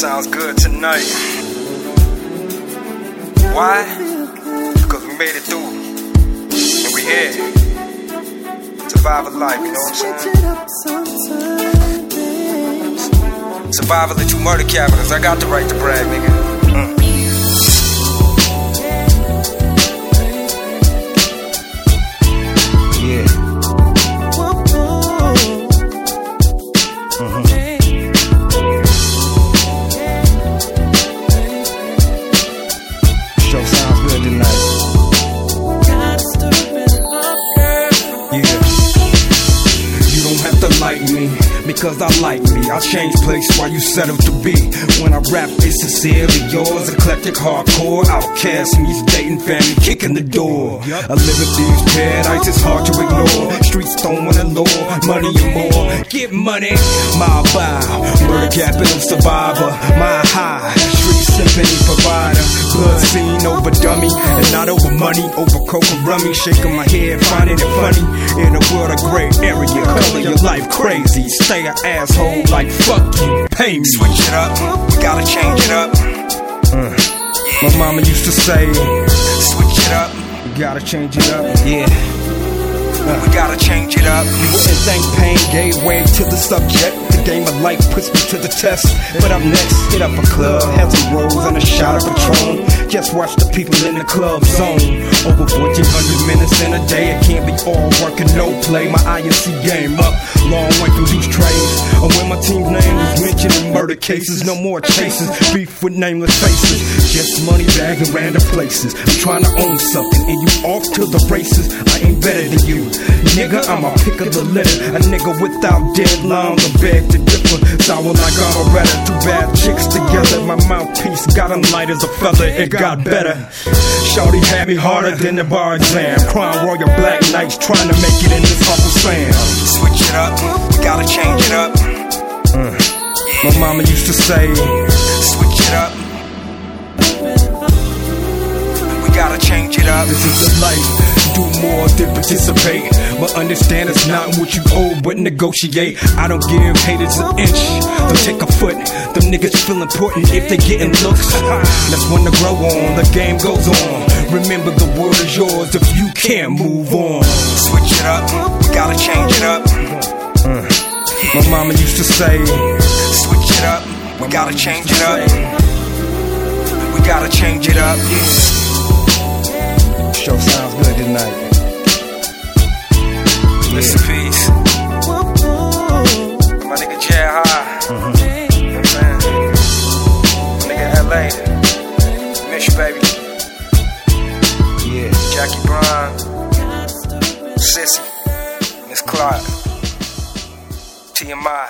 sounds good tonight. Why? Because we made it through. And we here. Survival life, you know what I'm saying? Survival of two murder capitals. I got the right to brag, nigga. Like me because I like me. I'll change place while you settle to be. When I rap, it's sincerely yours. Eclectic, hardcore, outcast meets dating family, kicking the door. I live in these paradise, it's hard to ignore. Streets throwing the law, money and more. Get money, my bow. Murder capital survivor, my high. Symphony provider. Blood scene over dummy, and not over money, over coke and rummy. Shaking my head, finding it funny. In a world of gray area, color your life crazy. Stay an asshole like fuck you, pay me. Switch it up. We gotta change it up. Uh, my mama used to say, Switch it up. we gotta change it up. Yeah. Uh, we gotta change it up. Wouldn't think pain gave way to the subject. Game of life puts me to the test. But I'm next, hit up a club, have some rolls and a shot of Patron. Just watch the people in the club zone. Over 1400 minutes in a day, it can't be all work and no play. My INC game up, long way through these trades. Murder cases, no more chases, beef with nameless faces. Just money bagging random places. I'm trying to own something, and you off to the races. I ain't better than you. Nigga, I'm a pick of the litter. A nigga without deadline, the beg to differ. Sour like I'm a redder. Two bad chicks together. My mouthpiece got got 'em light as a feather. It got better. Shorty had me harder than the bar exam. Crime royal black knights trying to make it in this Uncle Sam. Switch it up. We gotta change it up. My mama used to say, Switch it up. We gotta change it up. This is the life. Do more than participate. But understand it's not what you owe, but negotiate. I don't give haters an inch. They'll take a foot. Them niggas feel important if they getting looks. That's when the grow on. The game goes on. Remember the world is yours if you can't move on. Switch it up. We gotta change it up. My mama used to say, Switch it up. We gotta change it up. We gotta change it up. Yeah. show sounds good tonight. Rest in peace. My nigga Jay High. Mm-hmm. You know what? My nigga LA. Miss you, baby. Yeah. Jackie Brown. Sissy. Miss Clark. TMI.